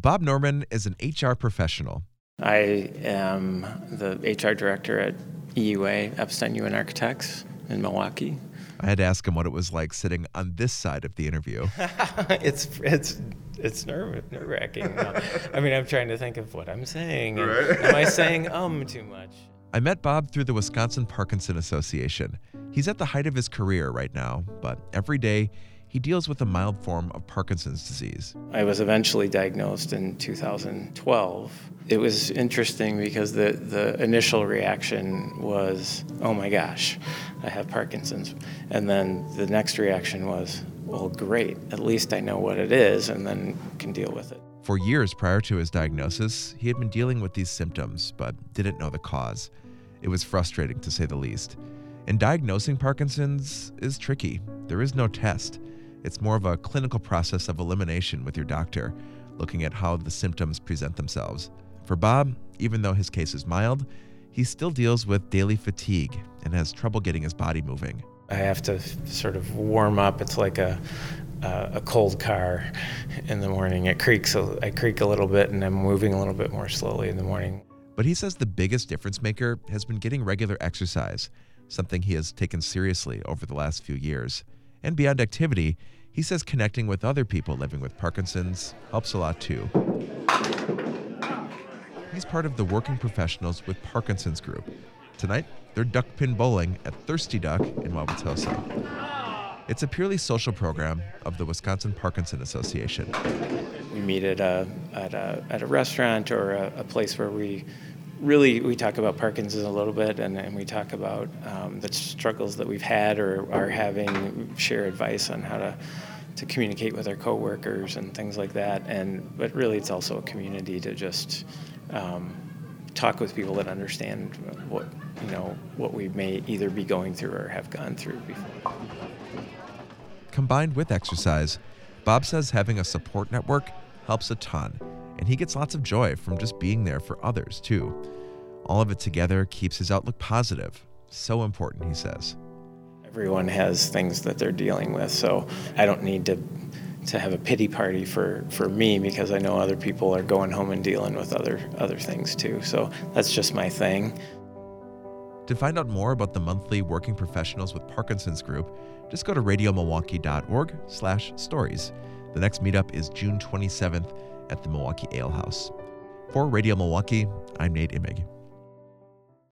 Bob Norman is an HR professional. I am the HR director at EUA, Eppstein Uhen Architects in Milwaukee. I had to ask him what it was like sitting on this side of the interview. it's it's it's nerve nerve wracking. I mean, I'm trying to think of what I'm saying. Right. Am I saying um too much? I met Bob through the Wisconsin Parkinson Association. He's at the height of his career right now, but every day he deals with a mild form of Parkinson's disease. I was eventually diagnosed in 2012. It was interesting because the, the initial reaction was, oh my gosh, I have Parkinson's. And then the next reaction was, well, great, at least I know what it is and then can deal with it. For years prior to his diagnosis, he had been dealing with these symptoms, but didn't know the cause. It was frustrating to say the least. And diagnosing Parkinson's is tricky. There is no test. It's more of a clinical process of elimination with your doctor, looking at how the symptoms present themselves. For Bob, even though his case is mild, he still deals with daily fatigue and has trouble getting his body moving. I have to sort of warm up. It's like a uh, a cold car in the morning. It creaks. I creak a little bit, and I'm moving a little bit more slowly in the morning. But he says the biggest difference maker has been getting regular exercise, something he has taken seriously over the last few years. And beyond activity, he says connecting with other people living with Parkinson's helps a lot too. He's part of the Working Professionals with Parkinson's group. Tonight, they're duck pin bowling at Thirsty Duck in Wauwatosa. It's a purely social program of the Wisconsin Parkinson Association. We meet at a, at a, at a restaurant or a, a place where we really we talk about Parkinson's a little bit, and, and we talk about um, the struggles that we've had or are having, share advice on how to to communicate with our coworkers and things like that. And but really, it's also a community to just um, talk with people that understand what you know what we may either be going through or have gone through before. Combined with exercise, Bob says having a support network helps a ton and he gets lots of joy from just being there for others, too. All of it together keeps his outlook positive. So important, he says. Everyone has things that they're dealing with, so I don't need to to have a pity party for, for me because I know other people are going home and dealing with other other things too. So that's just my thing. To find out more about the monthly Working Professionals with Parkinson's group, just go to radiomilwaukee.org/stories. The next meetup is June 27th at the Milwaukee Ale House. For Radio Milwaukee, I'm Nate Imig.